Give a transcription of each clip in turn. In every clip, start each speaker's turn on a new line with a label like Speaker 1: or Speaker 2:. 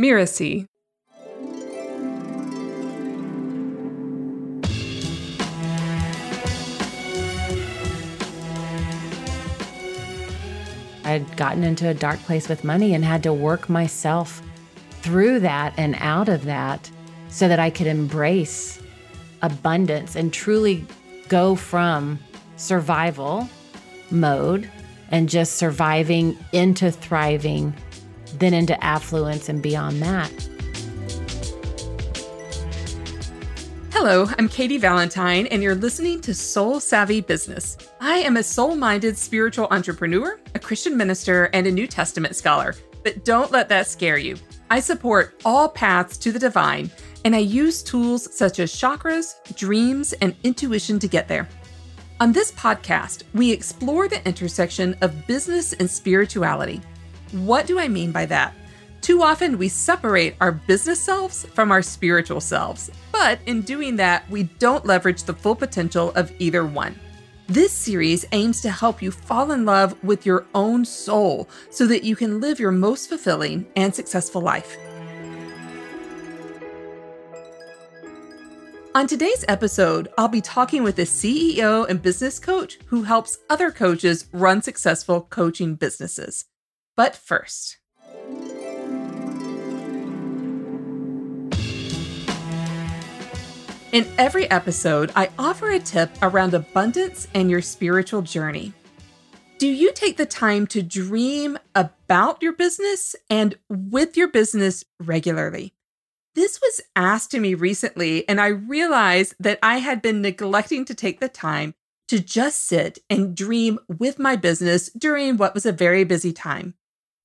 Speaker 1: Mirasee.
Speaker 2: I'd gotten into a dark place with money and had to work myself through that and out of that so that I could embrace abundance and truly go from survival mode and just surviving into thriving, then into affluence and beyond that.
Speaker 1: Hello, I'm Katy Valentine, and you're listening to Soul Savvy Business. I am a soul minded spiritual entrepreneur, a Christian minister, and a New Testament scholar. But don't let that scare you. I support all paths to the divine, and I use tools such as chakras, dreams, and intuition to get there. On this podcast, we explore the intersection of business and spirituality. What do I mean by that? Too often, we separate our business selves from our spiritual selves, but in doing that, we don't leverage the full potential of either one. This series aims to help you fall in love with your own soul so that you can live your most fulfilling and successful life. On today's episode, I'll be talking with a CEO and business coach who helps other coaches run successful coaching businesses. But first, In every episode, I offer a tip around abundance and your spiritual journey. Do you take the time to dream about your business and with your business regularly? This was asked to me recently, and I realized that I had been neglecting to take the time to just sit and dream with my business during what was a very busy time.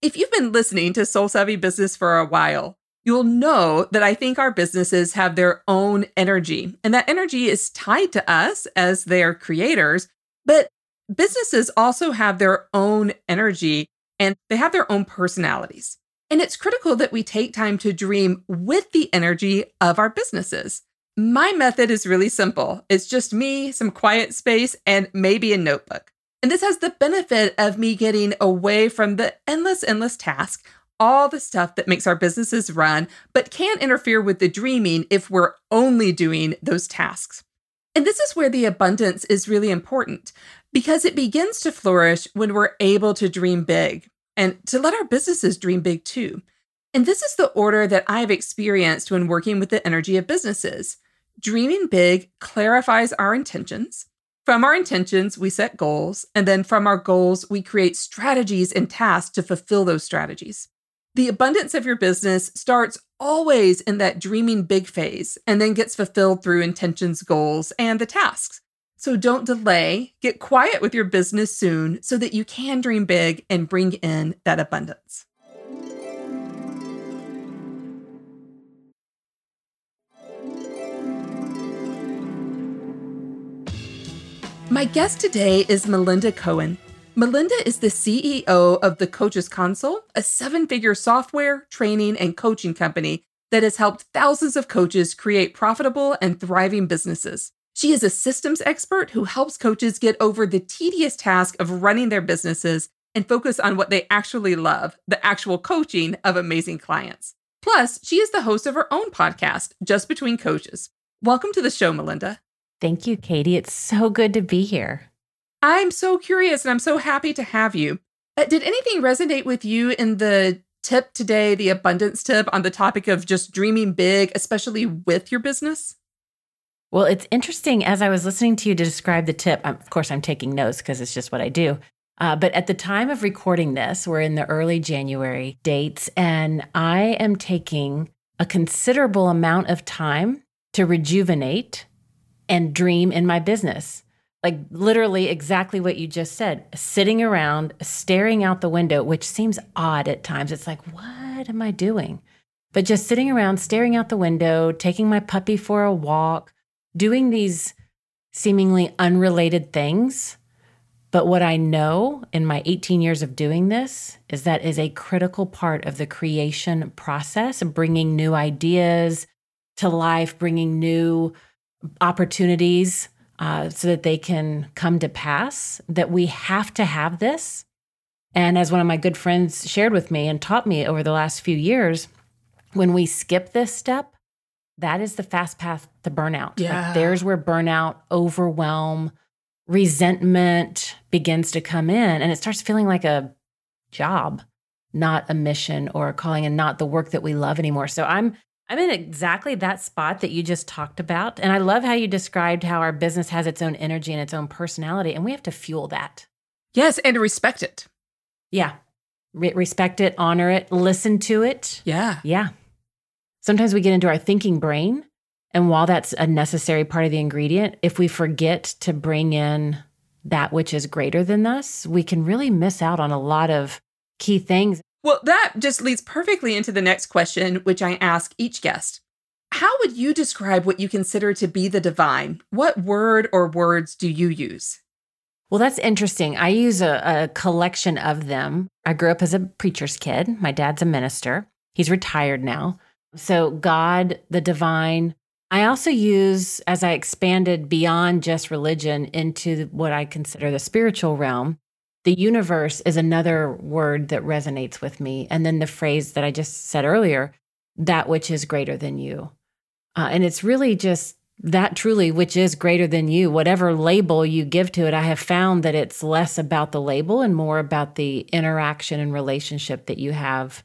Speaker 1: If you've been listening to Soul Savvy Business for a while, you'll know that I think our businesses have their own energy, and that energy is tied to us as their creators. But businesses also have their own energy and they have their own personalities. And it's critical that we take time to dream with the energy of our businesses. My method is really simple it's just me, some quiet space, and maybe a notebook. And this has the benefit of me getting away from the endless, endless task all the stuff that makes our businesses run, but can't interfere with the dreaming if we're only doing those tasks. And this is where the abundance is really important because it begins to flourish when we're able to dream big and to let our businesses dream big too. And this is the order that I've experienced when working with the energy of businesses. Dreaming big clarifies our intentions. From our intentions, we set goals. And then from our goals, we create strategies and tasks to fulfill those strategies. The abundance of your business starts always in that dreaming big phase and then gets fulfilled through intentions, goals, and the tasks. So don't delay. Get quiet with your business soon so that you can dream big and bring in that abundance. My guest today is Melinda Cohan. Melinda is the CEO of the Coaches Console, a seven figure software, training, and coaching company that has helped thousands of coaches create profitable and thriving businesses. She is a systems expert who helps coaches get over the tedious task of running their businesses and focus on what they actually love the actual coaching of amazing clients. Plus, she is the host of her own podcast, Just Between Coaches. Welcome to the show, Melinda.
Speaker 2: Thank you, Katy. It's so good to be here.
Speaker 1: I'm so curious and I'm so happy to have you. Uh, did anything resonate with you in the tip today, the abundance tip on the topic of just dreaming big, especially with your business?
Speaker 2: Well, it's interesting as I was listening to you to describe the tip. I'm, of course, I'm taking notes because it's just what I do. Uh, but at the time of recording this, we're in the early January dates, and I am taking a considerable amount of time to rejuvenate and dream in my business. Like literally exactly what you just said sitting around staring out the window which seems odd at times. It's like what am i doing? But just sitting around staring out the window taking my puppy for a walk doing these seemingly unrelated things. But what i know in my 18 years of doing this is that is a critical part of the creation process bringing new ideas to life bringing new opportunities uh, so that they can come to pass, that we have to have this. And as one of my good friends shared with me and taught me over the last few years, when we skip this step, that is the fast path to burnout.
Speaker 1: Yeah.
Speaker 2: Like there's where burnout, overwhelm, resentment begins to come in and it starts feeling like a job, not a mission or a calling and not the work that we love anymore. So I'm I'm in exactly that spot that you just talked about. And I love how you described how our business has its own energy and its own personality, and we have to fuel that.
Speaker 1: Yes, and respect it.
Speaker 2: Yeah. Re- respect it, honor it, listen to it.
Speaker 1: Yeah.
Speaker 2: Yeah. Sometimes we get into our thinking brain. And while that's a necessary part of the ingredient, if we forget to bring in that which is greater than us, we can really miss out on a lot of key things.
Speaker 1: Well, that just leads perfectly into the next question, which I ask each guest. How would you describe what you consider to be the divine? What word or words do you use?
Speaker 2: Well, that's interesting. I use a, a, collection of them. I grew up as a preacher's kid. My dad's a minister, he's retired now. So, God, the divine. I also use, as I expanded beyond just religion into what I consider the spiritual realm, the universe is another word that resonates with me. And then the phrase that I just said earlier, that which is greater than you. Uh, and it's really just that truly, which is greater than you, whatever label you give to it, I have found that it's less about the label and more about the interaction and relationship that you have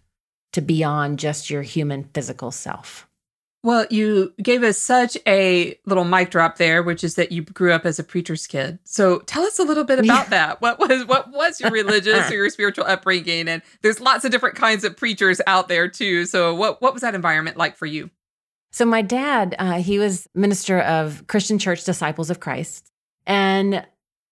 Speaker 2: to beyond just your human physical self.
Speaker 1: Well, you gave us such a little mic drop there, which is that you grew up as a preacher's kid. So tell us a little bit about yeah. that. What was what was your religious or your spiritual upbringing? And there's lots of different kinds of preachers out there too. So what what was that environment like for you?
Speaker 2: So my dad, uh, he was minister of Christian Church Disciples of Christ, and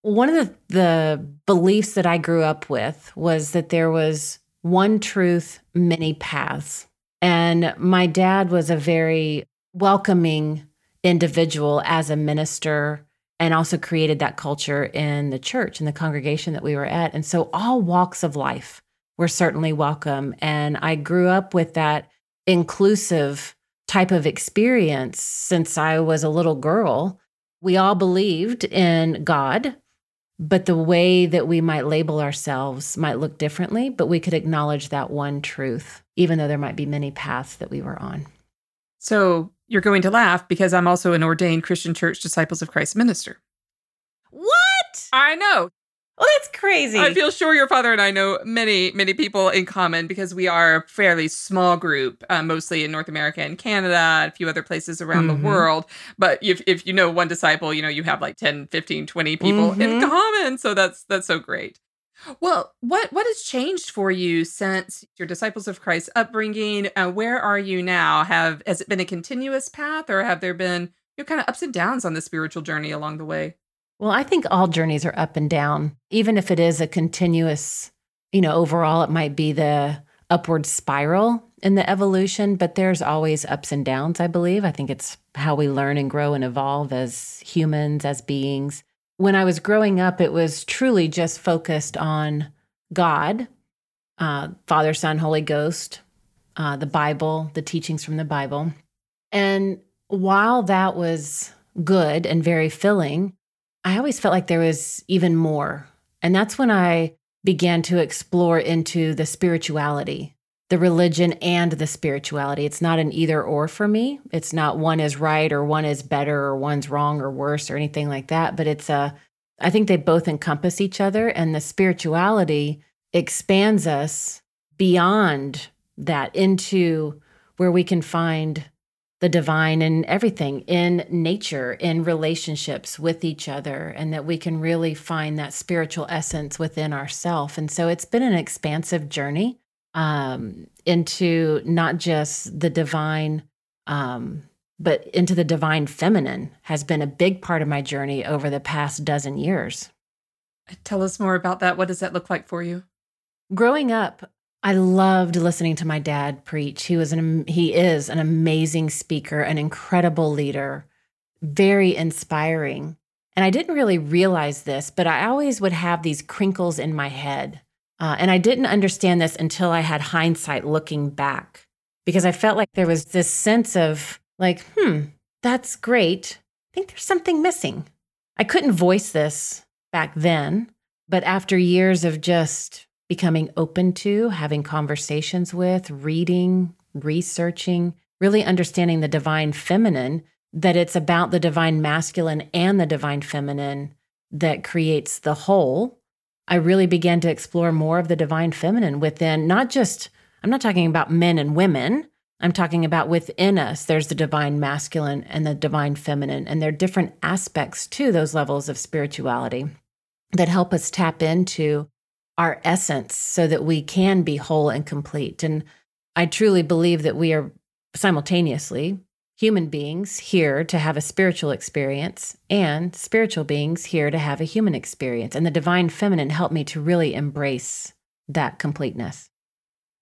Speaker 2: one of the, the beliefs that I grew up with was that there was one truth, many paths. And my dad was a very welcoming individual as a minister and also created that culture in the church and the congregation that we were at. And so all walks of life were certainly welcome. And I grew up with that inclusive type of experience since I was a little girl. We all believed in God but the way that we might label ourselves might look differently, but we could acknowledge that one truth, even though there might be many paths that we were on.
Speaker 1: So you're going to laugh because I'm also an ordained Christian Church Disciples of Christ minister.
Speaker 2: What?
Speaker 1: I know.
Speaker 2: Well, that's crazy.
Speaker 1: I feel sure your father and I know many, many people in common because we are a fairly small group, uh, mostly in North America and Canada, and a few other places around mm-hmm. the world. But if, if you know one disciple, you know, you have like 10, 15, 20 people mm-hmm. in common. So that's that's so great. Well, what what has changed for you since your disciples of Christ upbringing? Uh, where are you now? Have has it been a continuous path, or have there been you know, kind of ups and downs on the spiritual journey along the way?
Speaker 2: Well, I think all journeys are up and down, even if it is a continuous, you know, overall, it might be the upward spiral in the evolution, but there's always ups and downs, I believe. I think it's how we learn and grow and evolve as humans, as beings. When I was growing up, it was truly just focused on God, uh, Father, Son, Holy Ghost, uh, the Bible, the teachings from the Bible. And while that was good and very filling, I always felt like there was even more. And that's when I began to explore into the spirituality, the religion and the spirituality. It's not an either or for me. It's not one is right or one is better or one's wrong or worse or anything like that. But it's a, I think they both encompass each other. And the spirituality expands us beyond that into where we can find the divine in everything, in nature, in relationships with each other, and that we can really find that spiritual essence within ourself. And so it's been an expansive journey um, into not just the divine, um, but into the divine feminine has been a big part of my journey over the past dozen years.
Speaker 1: Tell us more about that. What does that look like for you?
Speaker 2: Growing up, I loved listening to my dad preach. He was an he is an amazing speaker, an incredible leader, very inspiring. And I didn't really realize this, but I always would have these crinkles in my head. Uh, and I didn't understand this until I had hindsight looking back, because I felt like there was this sense of like, hmm, that's great. I think there's something missing. I couldn't voice this back then, but after years of just becoming open to, having conversations with, reading, researching, really understanding the divine feminine, that it's about the divine masculine and the divine feminine that creates the whole. I really began to explore more of the divine feminine within not just, I'm not talking about men and women. I'm talking about within us, there's the divine masculine and the divine feminine, and there are different aspects to those levels of spirituality that help us tap into our essence so that we can be whole and complete. And I truly believe that we are simultaneously human beings here to have a spiritual experience and spiritual beings here to have a human experience. And the divine feminine helped me to really embrace that completeness.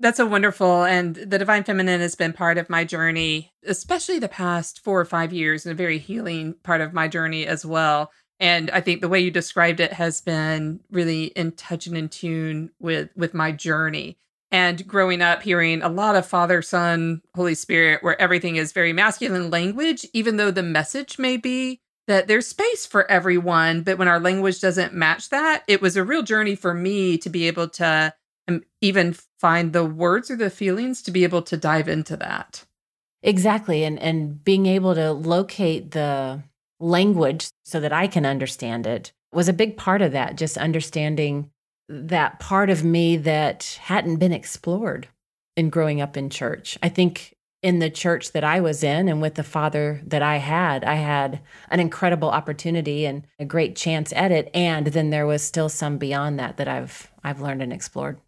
Speaker 1: That's a wonderful, and the divine feminine has been part of my journey, especially the past four or five years, and a very healing part of my journey as well. And I think the way you described it has been really in touch and in tune with with my journey. And growing up, hearing a lot of Father, Son, Holy Spirit, where everything is very masculine language, even though the message may be that there's space for everyone, but when our language doesn't match that, it was a real journey for me to be able to and even find the words or the feelings to be able to dive into that.
Speaker 2: Exactly. And and being able to locate the language so that I can understand it was a big part of that, just understanding that part of me that hadn't been explored in growing up in church. I think in the church that I was in and with the father that I had, I had an incredible opportunity and a great chance at it. And then there was still some beyond that that I've I've learned and explored.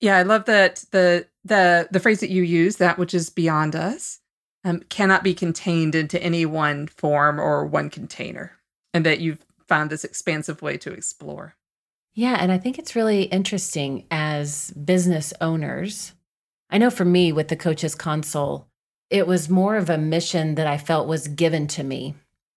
Speaker 1: Yeah, I love that the the the phrase that you use, that which is beyond us, um, cannot be contained into any one form or one container, and that you've found this expansive way to explore.
Speaker 2: Yeah, and I think it's really interesting as business owners. I know for me with the Coaches Console, it was more of a mission that I felt was given to me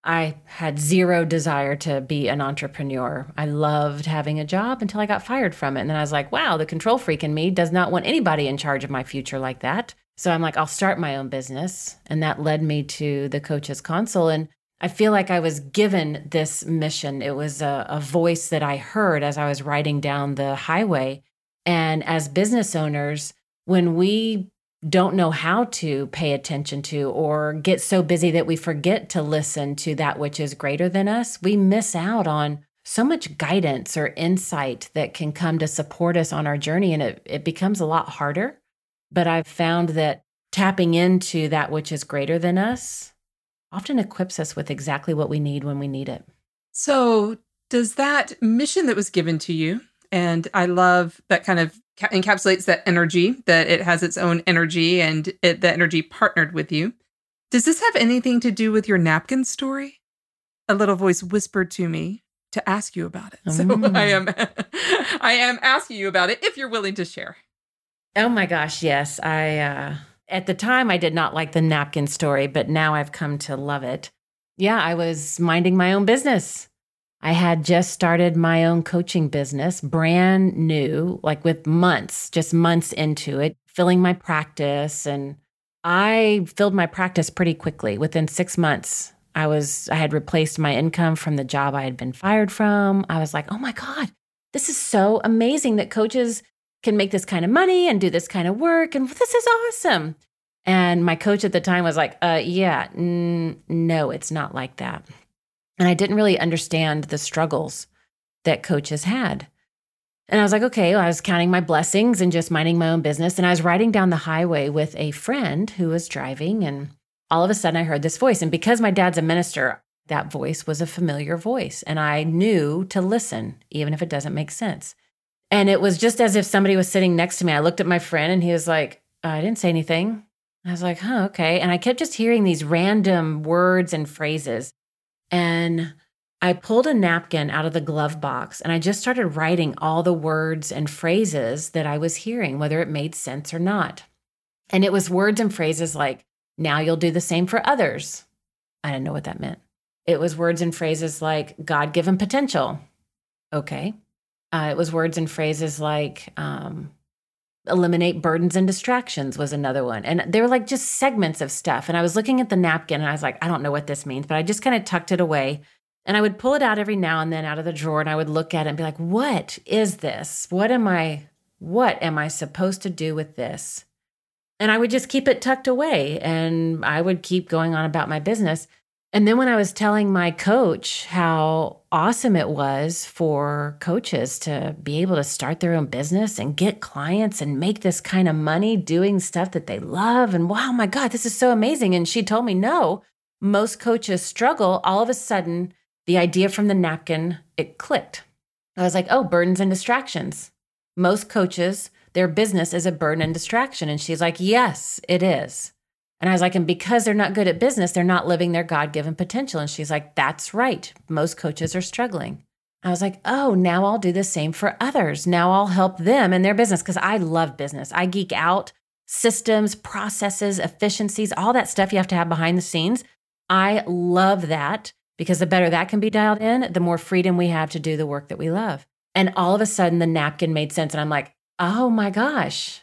Speaker 2: I had zero desire to be an entrepreneur. I loved having a job until I got fired from it. And then I was like, wow, the control freak in me does not want anybody in charge of my future like that. So I'm like, I'll start my own business. And that led me to the Coaches Console. And I feel like I was given this mission. It was a, a voice that I heard as I was riding down the highway. And as business owners, when we don't know how to pay attention to or get so busy that we forget to listen to that which is greater than us, we miss out on so much guidance or insight that can come to support us on our journey. And it, it becomes a lot harder. But I've found that tapping into that which is greater than us often equips us with exactly what we need when we need it.
Speaker 1: So, does that mission that was given to you, and I love that kind of encapsulates that energy, that it has its own energy and it, the energy partnered with you. Does this have anything to do with your napkin story? A little voice whispered to me to ask you about it. So mm. I am I am asking you about it if you're willing to share.
Speaker 2: Oh my gosh, yes. I uh at the time I did not like the napkin story, but now I've come to love it. Yeah, I was minding my own business I had just started my own coaching business, brand new, like with months, just months into it, filling my practice. And I filled my practice pretty quickly. Within six months, I was, I had replaced my income from the job I had been fired from. I was like, oh my God, this is so amazing that coaches can make this kind of money and do this kind of work. And this is awesome. And my coach at the time was like, uh, yeah, n- no, it's not like that. And I didn't really understand the struggles that coaches had. And I was like, okay, well, I was counting my blessings and just minding my own business. And I was riding down the highway with a friend who was driving. And all of a sudden, I heard this voice. And because my dad's a minister, that voice was a familiar voice. And I knew to listen, even if it doesn't make sense. And it was just as if somebody was sitting next to me. I looked at my friend and he was like, uh, I didn't say anything. I was like, huh, okay. And I kept just hearing these random words and phrases. And I pulled a napkin out of the glove box and I just started writing all the words and phrases that I was hearing, whether it made sense or not. And it was words and phrases like, now you'll do the same for others. I didn't know what that meant. It was words and phrases like God given potential. Okay. Uh, it was words and phrases like um, eliminate burdens and distractions was another one. And they were like just segments of stuff. And I was looking at the napkin and I was like, I don't know what this means, but I just kind of tucked it away. And I would pull it out every now and then out of the drawer and I would look at it and be like, what is this? What am I what am I supposed to do with this? And I would just keep it tucked away and I would keep going on about my business. And then when I was telling my coach how awesome it was for coaches to be able to start their own business and get clients and make this kind of money doing stuff that they love, and wow, my God, this is so amazing. And she told me, no, most coaches struggle. All of a sudden, the idea from the napkin, it clicked. I was like, oh, burdens and distractions. Most coaches, their business is a burden and distraction. And she's like, yes, it is. And I was like, and because they're not good at business, they're not living their God given potential. And she's like, that's right. Most coaches are struggling. I was like, oh, now I'll do the same for others. Now I'll help them in their business because I love business. I geek out systems, processes, efficiencies, all that stuff you have to have behind the scenes. I love that because the better that can be dialed in, the more freedom we have to do the work that we love. And all of a sudden, the napkin made sense. And I'm like, oh my gosh.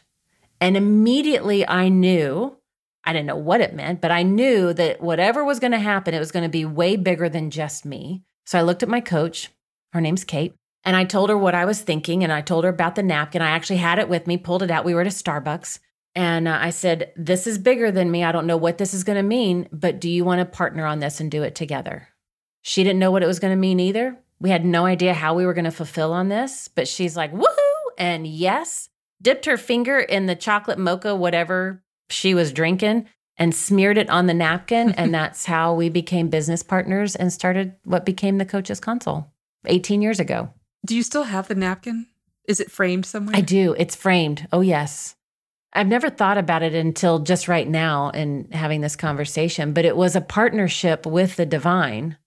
Speaker 2: And immediately I knew I didn't know what it meant, but I knew that whatever was going to happen, it was going to be way bigger than just me. So I looked at my coach, her name's Kate, and I told her what I was thinking. And I told her about the napkin. I actually had it with me, pulled it out. We were at a Starbucks. And uh, I said, This is bigger than me. I don't know what this is going to mean, but do you want to partner on this and do it together? She didn't know what it was going to mean either. We had no idea how we were going to fulfill on this, but she's like, woohoo! And yes, dipped her finger in the chocolate mocha, whatever she was drinking and smeared it on the napkin. and that's how we became business partners and started what became the Coaches Console 18 years ago.
Speaker 1: Do you still have the napkin? Is it framed somewhere?
Speaker 2: I do. It's framed. Oh, yes. I've never thought about it until just right now in having this conversation, but it was a partnership with the divine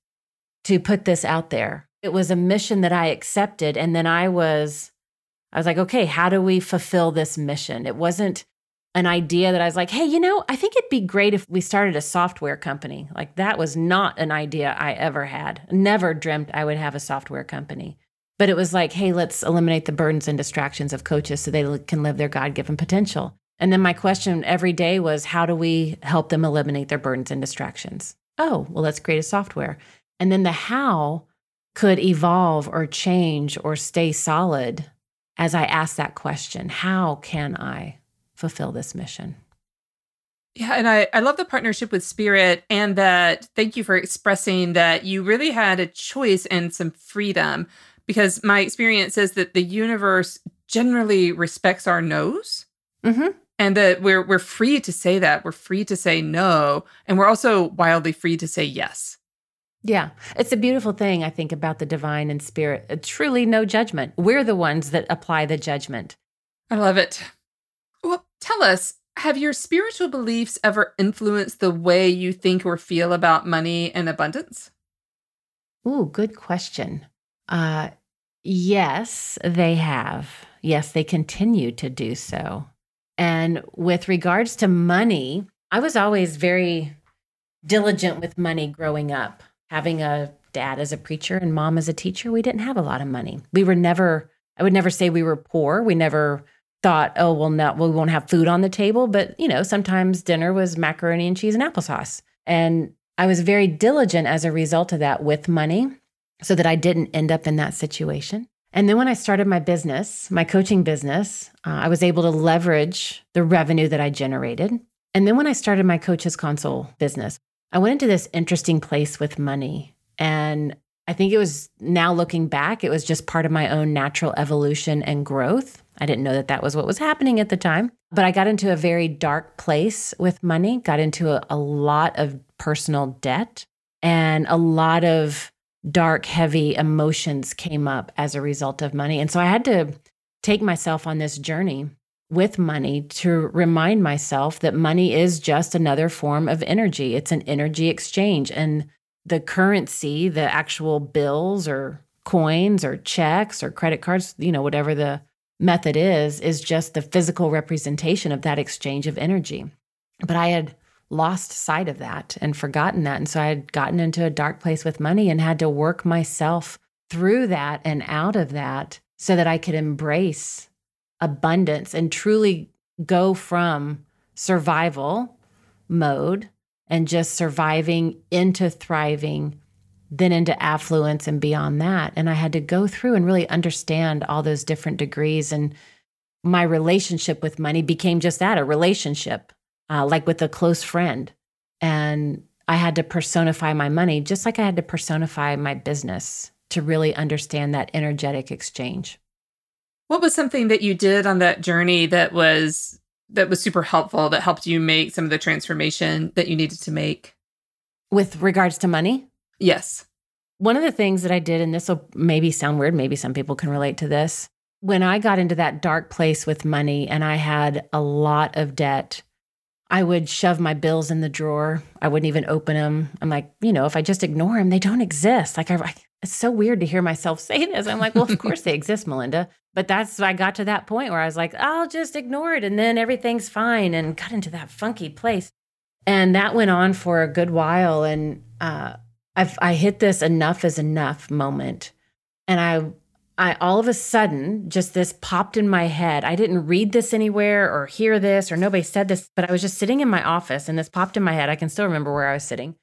Speaker 2: to put this out there. It was a mission that I accepted. And then I was, I was like, okay, how do we fulfill this mission? It wasn't an idea that I was like, hey, you know, I think it'd be great if we started a software company. Like that was not an idea I ever had. Never dreamt I would have a software company. But it was like, hey, let's eliminate the burdens and distractions of coaches so they can live their God given potential. And then my question every day was, how do we help them eliminate their burdens and distractions? Oh, well, let's create a software. And then the how could evolve or change or stay solid as I asked that question How can I fulfill this mission.
Speaker 1: Yeah, and I, I love the partnership with Spirit and that thank you for expressing that you really had a choice and some freedom because my experience is that the universe generally respects our no's. Mm-hmm. And that we're we're free to say that. We're free to say no. And we're also wildly free to say yes.
Speaker 2: Yeah. It's a beautiful thing, I think, about the divine and spirit. Truly no judgment. We're the ones that apply the judgment.
Speaker 1: I love it. Tell us have your spiritual beliefs ever influenced the way you think or feel about money and abundance?
Speaker 2: Ooh, good question. Uh, yes, they have. Yes, they continue to do so. And with regards to money, I was always very diligent with money growing up. Having a dad as a preacher and mom as a teacher, we didn't have a lot of money. We were never, I would never say we were poor. We never thought, oh, well, no, we won't have food on the table. But, you know, sometimes dinner was macaroni and cheese and applesauce. And I was very diligent as a result of that with money so that I didn't end up in that situation. And then when I started my business, my coaching business, uh, I was able to leverage the revenue that I generated. And then when I started my coaches console business, I went into this interesting place with money. And I think it was now looking back, it was just part of my own natural evolution and growth. I didn't know that that was what was happening at the time. But I got into a very dark place with money, got into a, a lot of personal debt, and a lot of dark, heavy emotions came up as a result of money. And so I had to take myself on this journey with money to remind myself that money is just another form of energy. It's an energy exchange. And the currency, the actual bills or coins or checks or credit cards, you know, whatever the method is, is just the physical representation of that exchange of energy. But I had lost sight of that and forgotten that. And so I had gotten into a dark place with money and had to work myself through that and out of that so that I could embrace abundance and truly go from survival mode and just surviving into thriving then into affluence and beyond that. And I had to go through and really understand all those different degrees and my relationship with money became just that a relationship, uh, like with a close friend. And I had to personify my money just like I had to personify my business to really understand that energetic exchange.
Speaker 1: What was something that you did on that journey that was that was super helpful that helped you make some of the transformation that you needed to make?
Speaker 2: With regards to money?
Speaker 1: Yes.
Speaker 2: One of the things that I did, and this will maybe sound weird, maybe some people can relate to this. When I got into that dark place with money and I had a lot of debt, I would shove my bills in the drawer. I wouldn't even open them. I'm like, you know, if I just ignore them, they don't exist. Like, I, it's so weird to hear myself say this. I'm like, well, of course they exist, Melinda. But that's, I got to that point where I was like, I'll just ignore it and then everything's fine and got into that funky place. And that went on for a good while. And uh, I've, I hit this enough is enough moment. And I, I all of a sudden just this popped in my head. I didn't read this anywhere or hear this or nobody said this, but I was just sitting in my office and this popped in my head. I can still remember where I was sitting.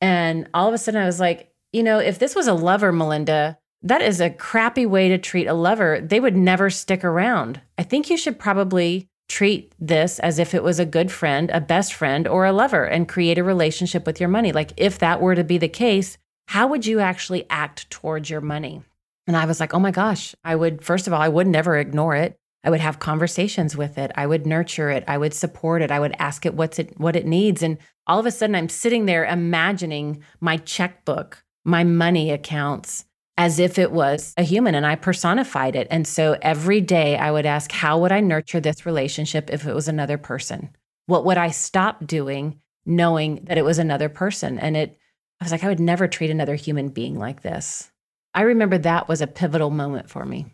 Speaker 2: And all of a sudden I was like, you know, if this was a lover, Melinda, that is a crappy way to treat a lover. They would never stick around. I think you should probably treat this as if it was a good friend, a best friend, or a lover and create a relationship with your money. Like, if that were to be the case, how would you actually act towards your money? And I was like, oh my gosh, I would, first of all, I would never ignore it. I would have conversations with it. I would nurture it. I would support it. I would ask it what's it what it needs. And all of a sudden I'm sitting there imagining my checkbook, my money accounts as if it was a human and I personified it. And so every day I would ask, how would I nurture this relationship if it was another person? What would I stop doing knowing that it was another person? And it, I was like, I would never treat another human being like this. I remember that was a pivotal moment for me.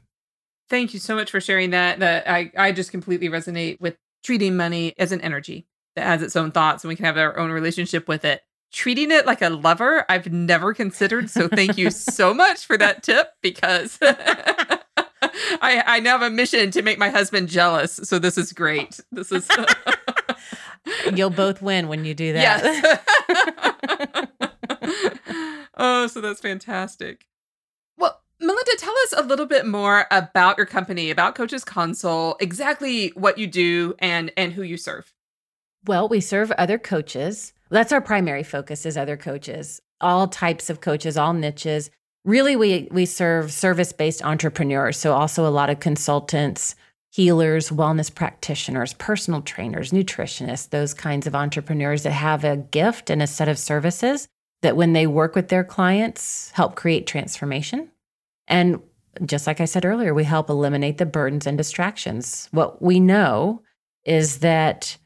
Speaker 1: Thank you so much for sharing that. That I, I just completely resonate with treating money as an energy that has its own thoughts and we can have our own relationship with it treating it like a lover, I've never considered. So thank you so much for that tip because I, I now have a mission to make my husband jealous. So this is great. This is.
Speaker 2: You'll both win when you do that.
Speaker 1: Yes. oh, so that's fantastic. Well, Melinda, tell us a little bit more about your company, about Coaches Console, exactly what you do and and who you serve.
Speaker 2: Well, we serve other coaches that's our primary focus is other coaches, all types of coaches, all niches. Really, we we serve service-based entrepreneurs, so also a lot of consultants, healers, wellness practitioners, personal trainers, nutritionists, those kinds of entrepreneurs that have a gift and a set of services that when they work with their clients help create transformation. And just like I said earlier, we help eliminate the burdens and distractions. What we know is that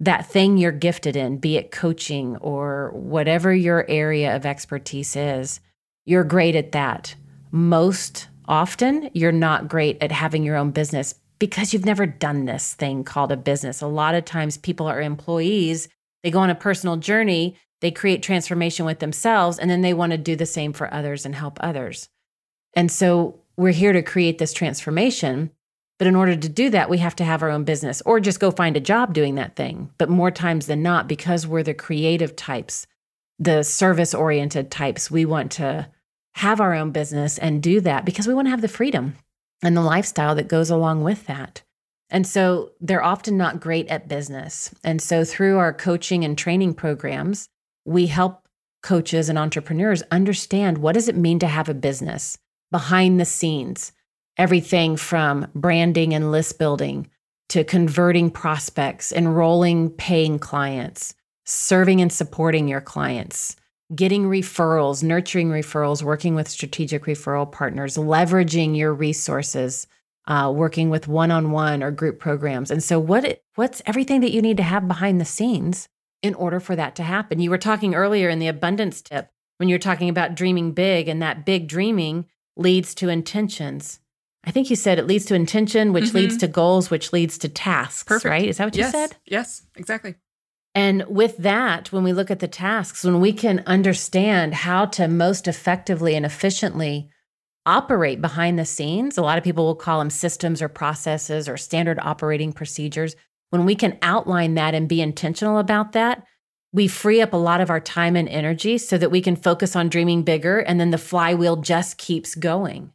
Speaker 2: that thing you're gifted in, be it coaching or whatever your area of expertise is, you're great at that. Most often, you're not great at having your own business because you've never done this thing called a business. A lot of times, people are employees, they go on a personal journey, they create transformation with themselves, and then they want to do the same for others and help others. And so, we're here to create this transformation but in order to do that, we have to have our own business or just go find a job doing that thing. But more times than not, because we're the creative types, the service oriented types, we want to have our own business and do that because we want to have the freedom and the lifestyle that goes along with that. And so they're often not great at business. And so through our coaching and training programs, we help coaches and entrepreneurs understand what does it mean to have a business behind the scenes everything from branding and list building to converting prospects, enrolling paying clients, serving and supporting your clients, getting referrals, nurturing referrals, working with strategic referral partners, leveraging your resources, uh, working with one-on-one or group programs. And so, what what's everything that you need to have behind the scenes in order for that to happen? You were talking earlier in the abundance tip when you're talking about dreaming big, and that big dreaming leads to intentions I think you said it leads to intention, which mm-hmm. leads to goals, which leads to tasks, Perfect. right? Is that what
Speaker 1: yes.
Speaker 2: you said?
Speaker 1: Yes, exactly.
Speaker 2: And with that, when we look at the tasks, when we can understand how to most effectively and efficiently operate behind the scenes, a lot of people will call them systems or processes or standard operating procedures. When we can outline that and be intentional about that, we free up a lot of our time and energy so that we can focus on dreaming bigger and then the flywheel just keeps going.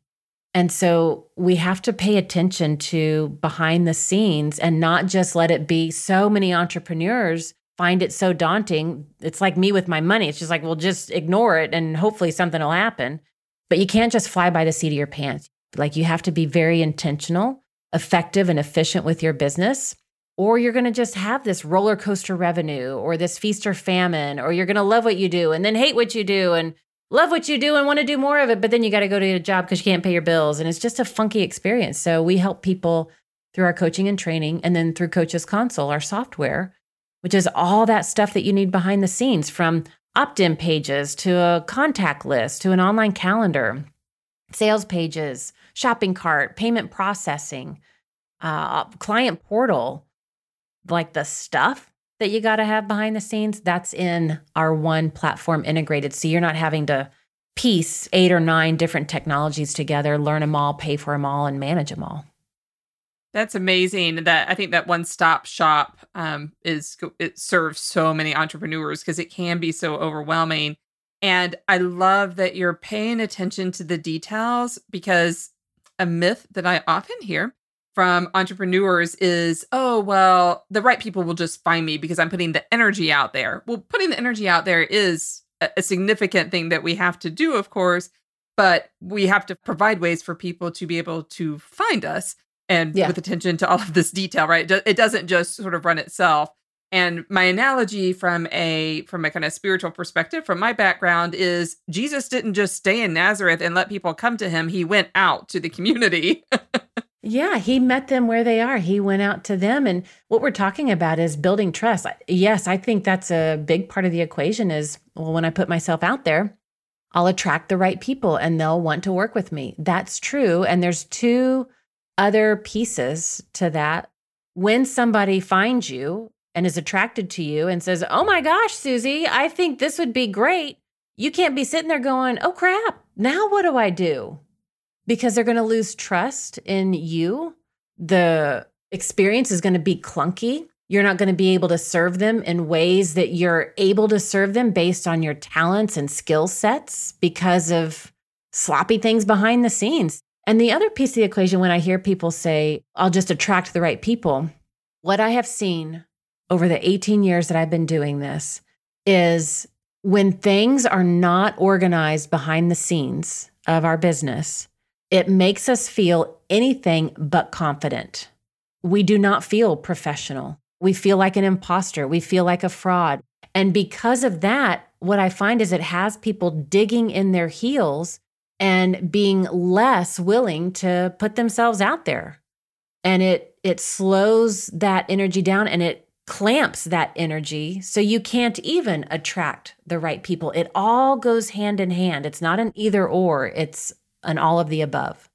Speaker 2: And so we have to pay attention to behind the scenes and not just let it be so many entrepreneurs find it so daunting. It's like me with my money. It's just like, well, just ignore it and hopefully something will happen. But you can't just fly by the seat of your pants. Like you have to be very intentional, effective, and efficient with your business. Or you're going to just have this roller coaster revenue or this feast or famine, or you're going to love what you do and then hate what you do and love what you do and want to do more of it, but then you got to go to a job because you can't pay your bills. And it's just a funky experience. So we help people through our coaching and training and then through Coaches Console, our software, which is all that stuff that you need behind the scenes from opt in pages to a contact list to an online calendar, sales pages, shopping cart, payment processing, uh, client portal, like the stuff that you got to have behind the scenes, that's in our one platform integrated. So you're not having to piece eight or nine different technologies together, learn them all, pay for them all, and manage them all.
Speaker 1: That's amazing. That I think that one stop shop um, is it serves so many entrepreneurs because it can be so overwhelming. And I love that you're paying attention to the details because a myth that I often hear from entrepreneurs is, oh, well, the right people will just find me because I'm putting the energy out there. Well, putting the energy out there is a, a significant thing that we have to do, of course, but we have to provide ways for people to be able to find us and yeah. with attention to all of this detail, right? It doesn't just sort of run itself. And my analogy from a from a kind of spiritual perspective, from my background, is Jesus didn't just stay in Nazareth and let people come to him. He went out to the community.
Speaker 2: Yeah, he met them where they are. He went out to them and what we're talking about is building trust. Yes, I think that's a big part of the equation is well when I put myself out there, I'll attract the right people and they'll want to work with me. That's true and there's two other pieces to that. When somebody finds you and is attracted to you and says, "Oh my gosh, Susie, I think this would be great." You can't be sitting there going, "Oh crap, now what do I do?" Because they're going to lose trust in you. The experience is going to be clunky. You're not going to be able to serve them in ways that you're able to serve them based on your talents and skill sets because of sloppy things behind the scenes. And the other piece of the equation, when I hear people say, I'll just attract the right people, what I have seen over the 18 years that I've been doing this is when things are not organized behind the scenes of our business, it makes us feel anything but confident. We do not feel professional. We feel like an imposter. We feel like a fraud. And because of that, what I find is it has people digging in their heels and being less willing to put themselves out there. And it it slows that energy down and it clamps that energy so you can't even attract the right people. It all goes hand in hand. It's not an either or, it's and all of the above.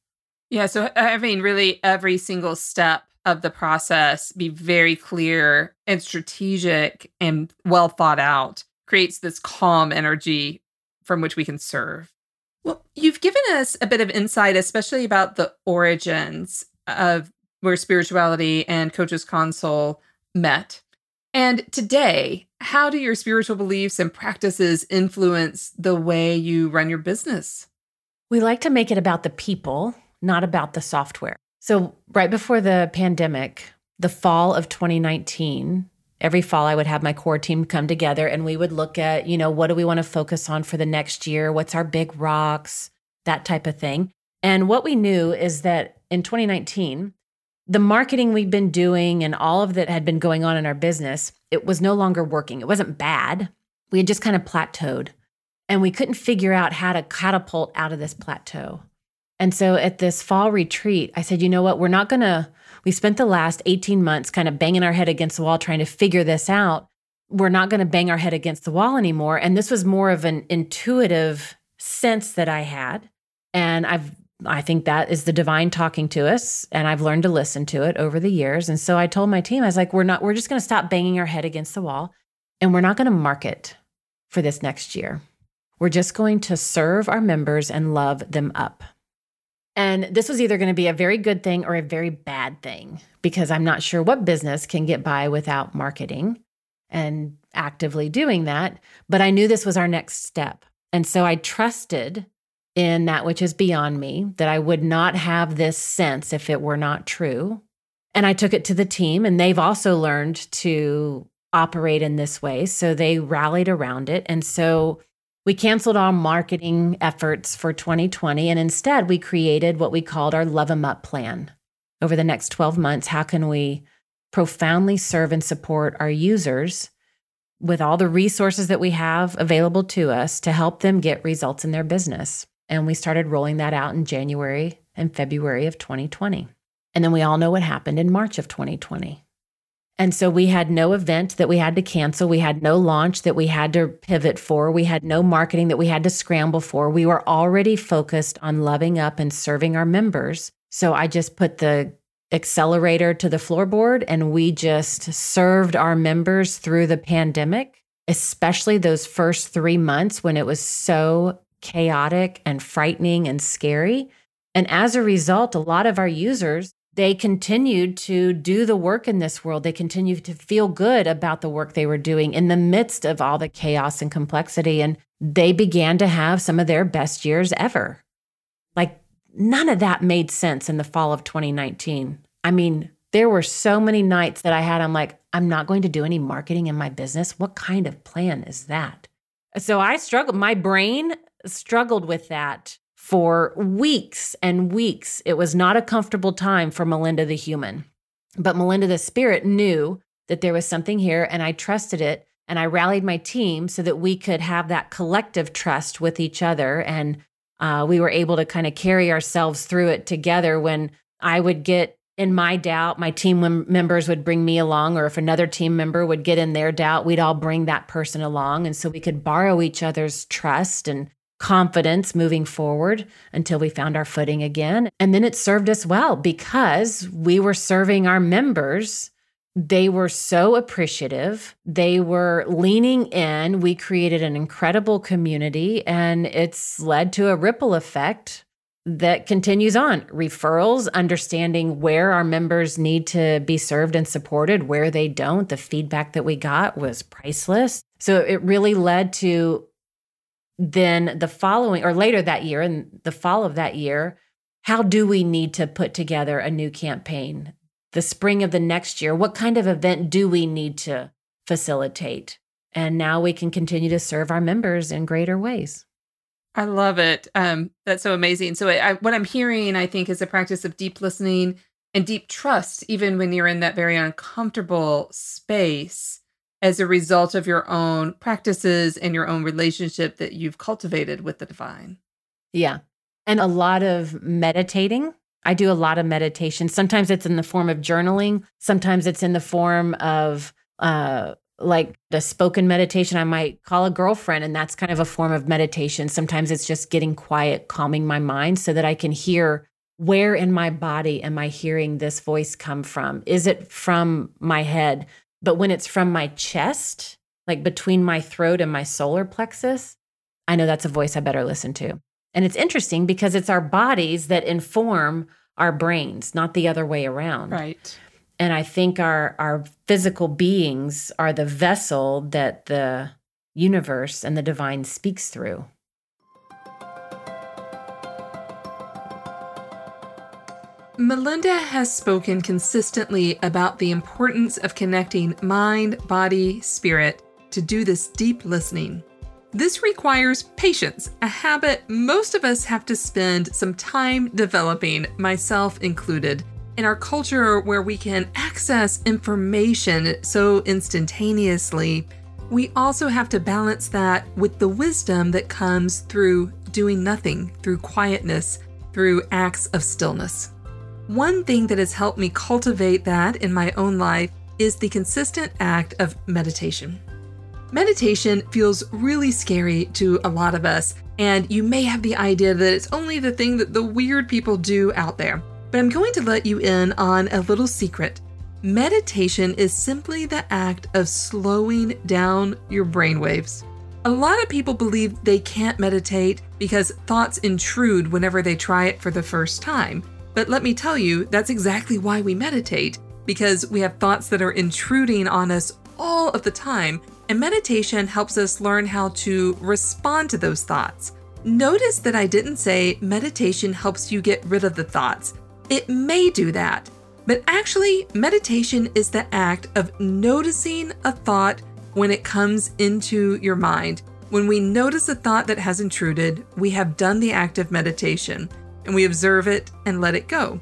Speaker 1: Yeah. So having really every single step of the process be very clear and strategic and well thought out creates this calm energy from which we can serve. Well, you've given us a bit of insight, especially about the origins of where spirituality and Coaches Console met. And today, how do your spiritual beliefs and practices influence the way you run your business?
Speaker 2: We like to make it about the people, not about the software. So, right before the pandemic, the fall of 2019, every fall I would have my core team come together and we would look at, you know, what do we want to focus on for the next year? What's our big rocks? That type of thing. And what we knew is that in 2019, the marketing we've been doing and all of that had been going on in our business, it was no longer working. It wasn't bad. We had just kind of plateaued and we couldn't figure out how to catapult out of this plateau. And so at this fall retreat, I said, you know what? We're not going to, we spent the last 18 months kind of banging our head against the wall trying to figure this out. We're not going to bang our head against the wall anymore. And this was more of an intuitive sense that I had. And I've, I think that is the divine talking to us. And I've learned to listen to it over the years. And so I told my team, I was like, we're not, we're just going to stop banging our head against the wall and we're not going to market for this next year. We're just going to serve our members and love them up. And this was either going to be a very good thing or a very bad thing because I'm not sure what business can get by without marketing and actively doing that. But I knew this was our next step. And so I trusted in that which is beyond me, that I would not have this sense if it were not true. And I took it to the team, and they've also learned to operate in this way. So they rallied around it. And so we canceled our marketing efforts for 2020. And instead, we created what we called our Love 'em Up plan. Over the next 12 months, how can we profoundly serve and support our users with all the resources that we have available to us to help them get results in their business? And we started rolling that out in January and February of 2020. And then we all know what happened in March of 2020. And so we had no event that we had to cancel. We had no launch that we had to pivot for. We had no marketing that we had to scramble for. We were already focused on loving up and serving our members. So I just put the accelerator to the floorboard and we just served our members through the pandemic, especially those first three months when it was so chaotic and frightening and scary. And as a result, a lot of our users they continued to do the work in this world. They continued to feel good about the work they were doing in the midst of all the chaos and complexity. And they began to have some of their best years ever. Like, none of that made sense in the fall of 2019. I mean, there were so many nights that I had, I'm like, I'm not going to do any marketing in my business. What kind of plan is that? So I struggled. My brain struggled with that for weeks and weeks. It was not a comfortable time for Melinda the human. But Melinda the spirit knew that there was something here and I trusted it. And I rallied my team so that we could have that collective trust with each other. And uh, we were able to kind of carry ourselves through it together when I would get in my doubt, my team members would bring me along, or if another team member would get in their doubt, we'd all bring that person along. And so we could borrow each other's trust and confidence moving forward until we found our footing again. And then it served us well because we were serving our members. They were so appreciative. They were leaning in. We created an incredible community, and it's led to a ripple effect that continues on. Referrals, understanding where our members need to be served and supported, where they don't. The feedback that we got was priceless. So it really led to then the following or later that year in the fall of that year how do we need to put together a new campaign? The spring of the next year what kind of event do we need to facilitate? And now we can continue to serve our members in greater ways.
Speaker 1: I love it. Um, that's so amazing. So I, what i'm hearing i think is a practice of deep listening and deep trust even when you're in that very uncomfortable space as a result of your own practices and your own relationship that you've cultivated with the divine.
Speaker 2: Yeah. And a lot of meditating. I do a lot of meditation. Sometimes it's in the form of journaling, sometimes it's in the form of uh like the spoken meditation I might call a girlfriend and that's kind of a form of meditation. Sometimes it's just getting quiet, calming my mind so that I can hear where in my body am I hearing this voice come from? Is it from my head? But when it's from my chest, like between my throat and my solar plexus, I know that's a voice I better listen to. And it's interesting because it's our bodies that inform our brains, not the other way around.
Speaker 1: Right.
Speaker 2: And I think our our physical beings are the vessel that the universe and the divine speaks through.
Speaker 1: Melinda has spoken consistently about the importance of connecting mind, body, spirit to do this deep listening. This requires patience, a habit most of us have to spend some time developing, myself included. In our culture where we can access information so instantaneously, we also have to balance that with the wisdom that comes through doing nothing, through quietness, through acts of stillness. One thing that has helped me cultivate that in my own life is the consistent act of meditation. Meditation feels really scary to a lot of us, and you may have the idea that it's only the thing that the weird people do out there. But I'm going to let you in on a little secret. Meditation is simply the act of slowing down your brainwaves. A lot of people believe they can't meditate because thoughts intrude whenever they try it for the first time. But let me tell you, that's exactly why we meditate, because we have thoughts that are intruding on us all of the time, and meditation helps us learn how to respond to those thoughts. Notice that I didn't say meditation helps you get rid of the thoughts. It may do that, but actually, meditation is the act of noticing a thought when it comes into your mind. When we notice a thought that has intruded, we have done the act of meditation and we observe it and let it go.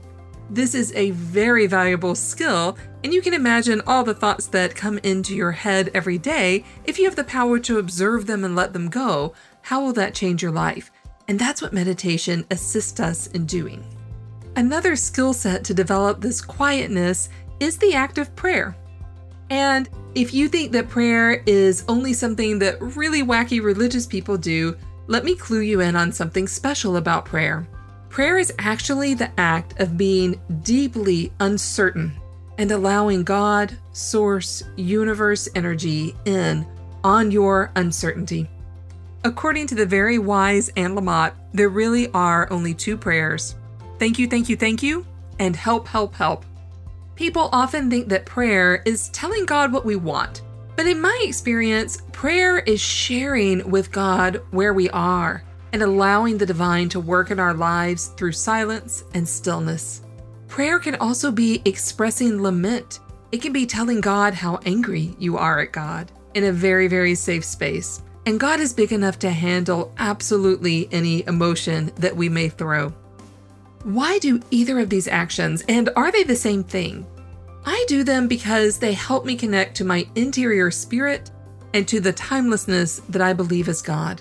Speaker 1: This is a very valuable skill, and you can imagine all the thoughts that come into your head every day. If you have the power to observe them and let them go, how will that change your life? And that's what meditation assists us in doing. Another skill set to develop this quietness is the act of prayer. And if you think that prayer is only something that really wacky religious people do, let me clue you in on something special about prayer. Prayer is actually the act of being deeply uncertain and allowing God, source, universe energy in on your uncertainty. According to the very wise Anne Lamott, there really are only two prayers thank you, thank you, thank you, and help, help, help. People often think that prayer is telling God what we want, but in my experience, prayer is sharing with God where we are and allowing the divine to work in our lives through silence and stillness. Prayer can also be expressing lament. It can be telling God how angry you are at God in a very, very safe space. And God is big enough to handle absolutely any emotion that we may throw. Why do either of these actions, and are they the same thing? I do them because they help me connect to my interior spirit and to the timelessness that I believe is God.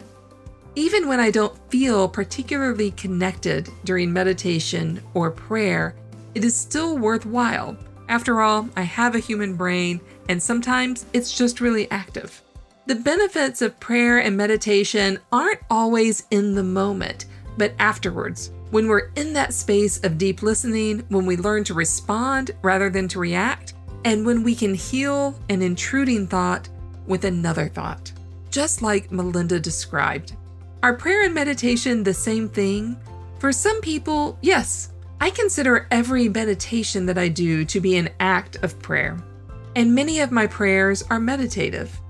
Speaker 1: Even when I don't feel particularly connected during meditation or prayer, it is still worthwhile. After all, I have a human brain, and sometimes it's just really active. The benefits of prayer and meditation aren't always in the moment, but afterwards, when we're in that space of deep listening, when we learn to respond rather than to react, and when we can heal an intruding thought with another thought, just like Melinda described. Are prayer and meditation the same thing? For some people, yes. I consider every meditation that I do to be an act of prayer. And many of my prayers are meditative.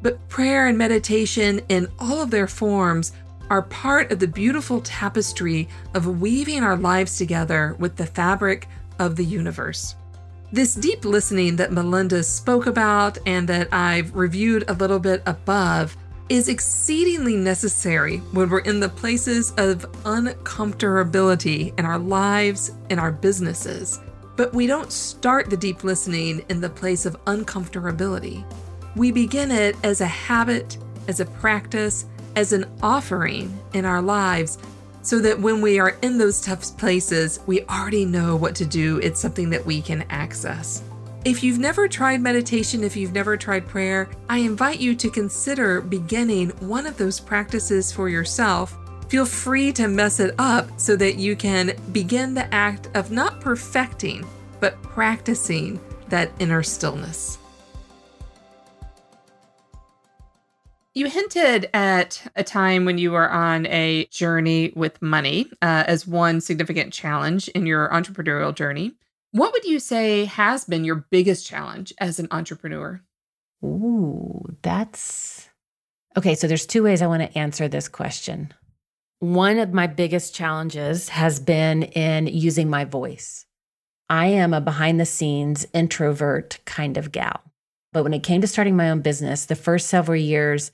Speaker 1: But prayer and meditation in all of their forms are part of the beautiful tapestry of weaving our lives together with the fabric of the universe. This deep listening that Melinda spoke about and that I've reviewed a little bit above is exceedingly necessary when we're in the places of uncomfortability in our lives and our businesses. But we don't start the deep listening in the place of uncomfortability. We begin it as a habit, as a practice, as an offering in our lives so that when we are in those tough places, we already know what to do. It's something that we can access. If you've never tried meditation, if you've never tried prayer, I invite you to consider beginning one of those practices for yourself. Feel free to mess it up so that you can begin the act of not perfecting, but practicing that inner stillness. You hinted at a time when you were on a journey with money uh, as one significant challenge in your entrepreneurial journey. What would you say has been your biggest challenge as an entrepreneur?
Speaker 2: Ooh, that's okay. So there's two ways I want to answer this question. One of my biggest challenges has been in using my voice. I am a behind the scenes introvert kind of gal. But when it came to starting my own business, the first several years,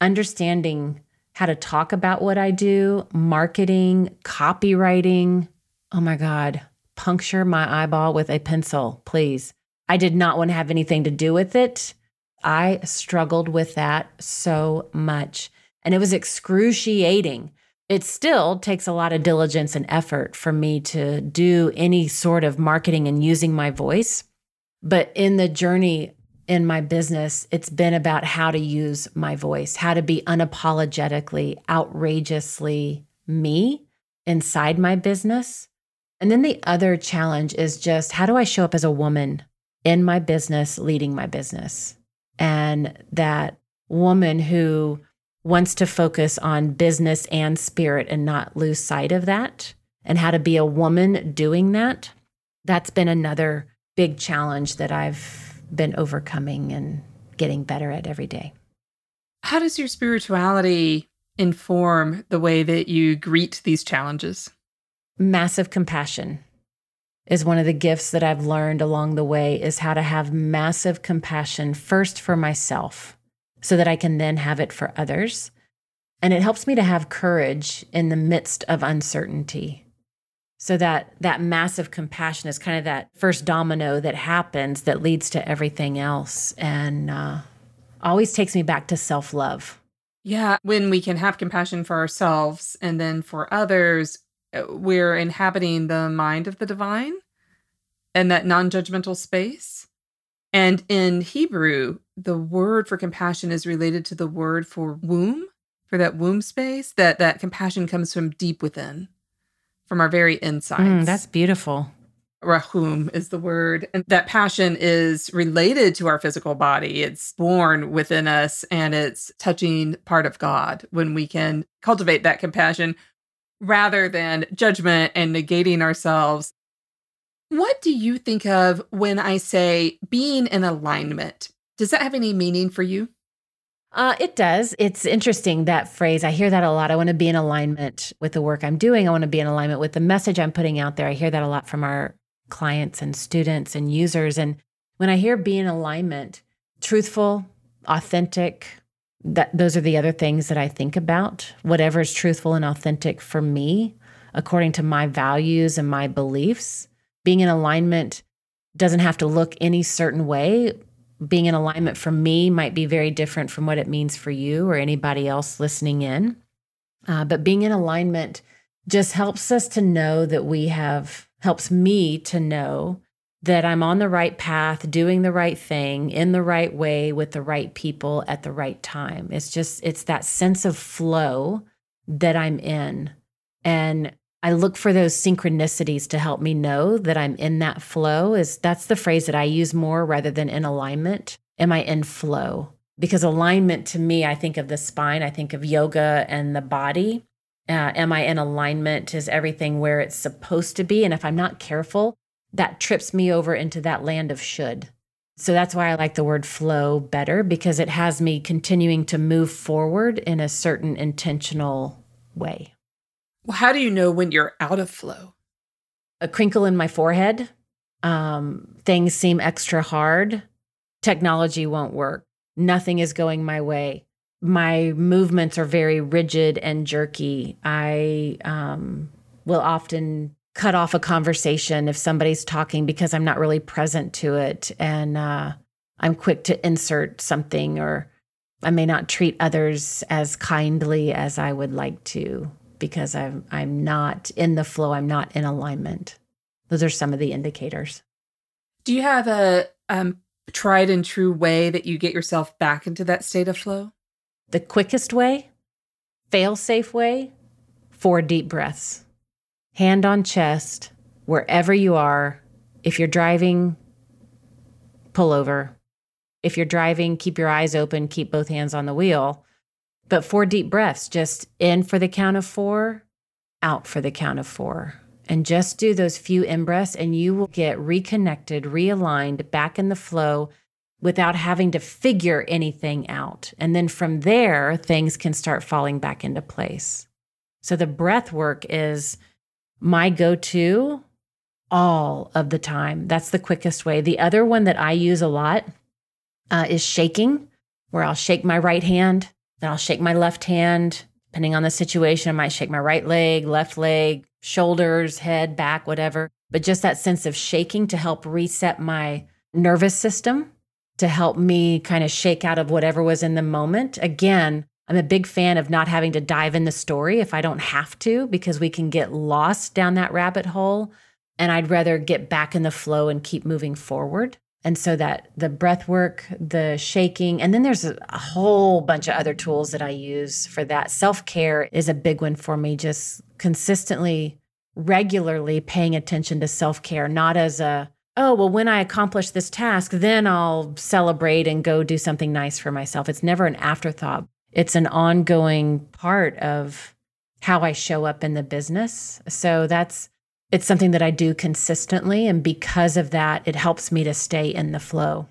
Speaker 2: understanding how to talk about what I do, marketing, copywriting, oh my God, puncture my eyeball with a pencil, please. I did not want to have anything to do with it. I struggled with that so much, and it was excruciating. It still takes a lot of diligence and effort for me to do any sort of marketing and using my voice. But in the journey in my business, it's been about how to use my voice, how to be unapologetically, outrageously me inside my business and then the other challenge is just how do I show up as a woman in my business, leading my business? And that woman who wants to focus on business and spirit and not lose sight of that, and how to be a woman doing that. That's been another big challenge that I've been overcoming and getting better at every day.
Speaker 1: How does your spirituality inform the way that you greet these challenges?
Speaker 2: Massive compassion is one of the gifts that I've learned along the way is how to have massive compassion first for myself so that I can then have it for others. And it helps me to have courage in the midst of uncertainty. So that that massive compassion is kind of that first domino that happens that leads to everything else and uh, always takes me back to self-love.
Speaker 1: Yeah, when we can have compassion for ourselves and then for others, we're inhabiting the mind of the divine and that non-judgmental space. And in Hebrew, the word for compassion is related to the word for womb, for that womb space, that that compassion comes from deep within, from our very insides.
Speaker 2: Mm, that's beautiful.
Speaker 1: Rahum is the word. And that passion is related to our physical body. It's born within us and it's touching part of God when we can cultivate that compassion rather than judgment and negating ourselves what do you think of when I say being in alignment? Does that have any meaning for you?
Speaker 2: Uh, it does. It's interesting that phrase. I hear that a lot. I want to be in alignment with the work I'm doing. I want to be in alignment with the message I'm putting out there. I hear that a lot from our clients and students and users. And when I hear be in alignment, truthful, authentic, that those are the other things that I think about. Whatever is truthful and authentic for me, according to my values and my beliefs being in alignment doesn't have to look any certain way. Being in alignment for me might be very different from what it means for you or anybody else listening in. Uh, but being in alignment just helps us to know that we have, helps me to know that I'm on the right path, doing the right thing in the right way with the right people at the right time. It's just, it's that sense of flow that I'm in. And I look for those synchronicities to help me know that I'm in that flow is that's the phrase that I use more rather than in alignment. Am I in flow? Because alignment to me, I think of the spine, I think of yoga and the body. Uh, am I in alignment? Is everything where it's supposed to be? And if I'm not careful, that trips me over into that land of should. So that's why I like the word flow better because it has me continuing to move forward in a certain intentional way.
Speaker 1: Well, how do you know when you're out of flow?
Speaker 2: A crinkle in my forehead. Um, things seem extra hard. Technology won't work. Nothing is going my way. My movements are very rigid and jerky. I um, will often cut off a conversation if somebody's talking because I'm not really present to it. And uh, I'm quick to insert something, or I may not treat others as kindly as I would like to because I'm I'm not in the flow, I'm not in alignment. Those are some of the indicators.
Speaker 1: Do you have a um, tried and true way that you get yourself back into that state of flow?
Speaker 2: The quickest way, fail safe way, four deep breaths. Hand on chest, wherever you are. If you're driving, pull over. If you're driving, keep your eyes open, keep both hands on the wheel. But four deep breaths, just in for the count of four, out for the count of four. And just do those few in breaths, and you will get reconnected, realigned, back in the flow without having to figure anything out. And then from there, things can start falling back into place. So the breath work is my go to all of the time. That's the quickest way. The other one that I use a lot uh, is shaking, where I'll shake my right hand then I'll shake my left hand. Depending on the situation, I might shake my right leg, left leg, shoulders, head, back, whatever. But just that sense of shaking to help reset my nervous system, to help me kind of shake out of whatever was in the moment. Again, I'm a big fan of not having to dive in the story if I don't have to, because we can get lost down that rabbit hole. And I'd rather get back in the flow and keep moving forward. And so that the breath work, the shaking, and then there's a, a whole bunch of other tools that I use for that. Self care is a big one for me, just consistently, regularly paying attention to self care, not as a, oh, well, when I accomplish this task, then I'll celebrate and go do something nice for myself. It's never an afterthought, it's an ongoing part of how I show up in the business. So that's it's something that I do consistently. And because of that, it helps me to stay in the flow.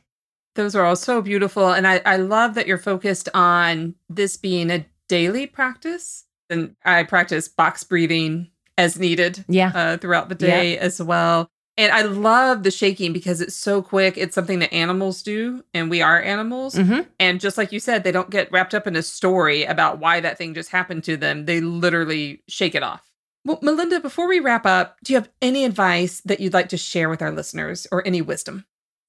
Speaker 1: Those are all so beautiful. And I, I love that you're focused on this being a daily practice. And I practice box breathing as needed
Speaker 2: Yeah.
Speaker 1: uh, throughout the day as well. And I love the shaking because it's so quick. It's something that animals do, and we are animals.
Speaker 2: hmm
Speaker 1: And just like you said, they don't get wrapped up in a story about why that thing just happened to them. They literally shake it off. Well, Melinda, before we wrap up, do you have any advice that you'd like to share with our listeners or any wisdom?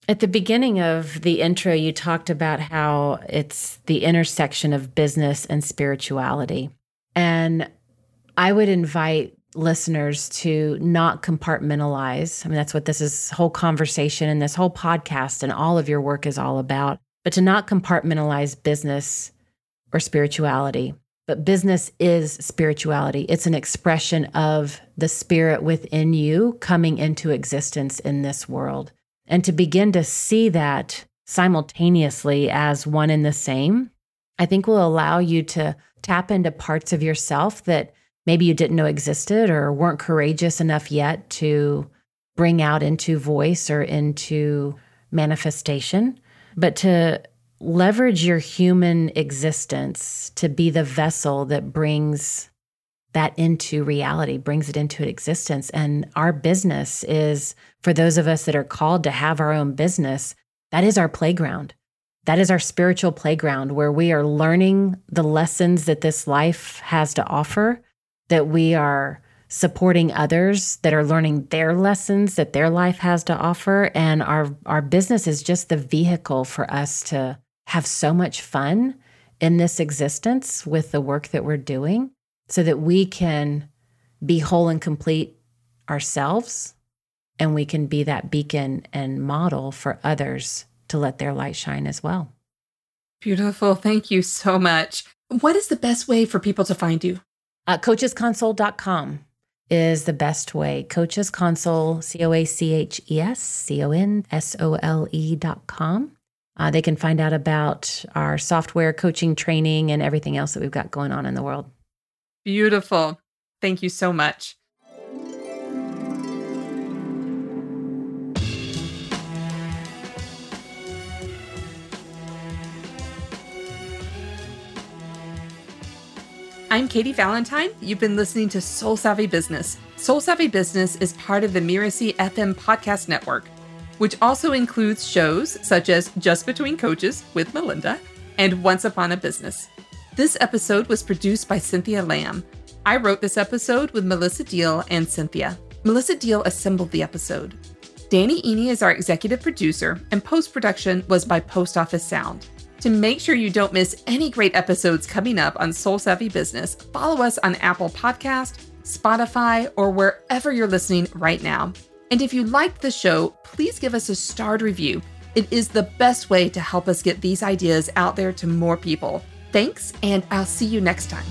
Speaker 2: At the beginning of the intro, you talked about how it's the intersection of business and spirituality. And I would invite listeners to not compartmentalize. I mean, that's what this is whole conversation and this whole podcast and all of your work is all about, but to not compartmentalize business or spirituality. But business is spirituality. It's an expression of the spirit within you coming into existence in this world and to begin to see that simultaneously as one and the same, I think will allow you to tap into parts of yourself that maybe you didn't know existed or weren't courageous enough yet to bring out into voice or into manifestation, but to leverage your human existence to be the vessel that brings that into reality, brings it into existence. And our business is for those of us that are called to have our own business, that is our playground. That is our spiritual playground where we are learning the lessons that this life has to offer, that we are supporting others that are learning their lessons that their life has to offer. And our, our business is just the vehicle for us to have so much fun in this existence with the work that we're doing so that we can be whole and complete ourselves and we can be that beacon and model for others to let their light shine as well.
Speaker 1: Beautiful. Thank you so much. What is the best way for people to find you?
Speaker 2: Uh, coachesconsole.com is the best way. Coaches Console, C O A C H S C O N S O L dot com. Uh, they can find out about our software coaching training and everything else that we've got going on in the world.
Speaker 1: Beautiful. Thank you so much. I'm Katy Valentine. You've been listening to Soul Savvy Business. Soul Savvy Business is part of the Mirasee FM podcast network, which also includes shows such as Just Between Coaches with Melinda and Once Upon a Business. This episode was produced by Cynthia Lamb. I wrote this episode with Melissa Deal and Cynthia. Melissa Deal assembled the episode. Danny Iny is our executive producer, and post production was by Post Office Sound. To make sure you don't miss any great episodes coming up on Soul Savvy Business, follow us on Apple Podcast, Spotify, or wherever you're listening right now. And if you liked the show, please give us a starred review. It is the best way to help us get these ideas out there to more people. Thanks, and I'll see you next time.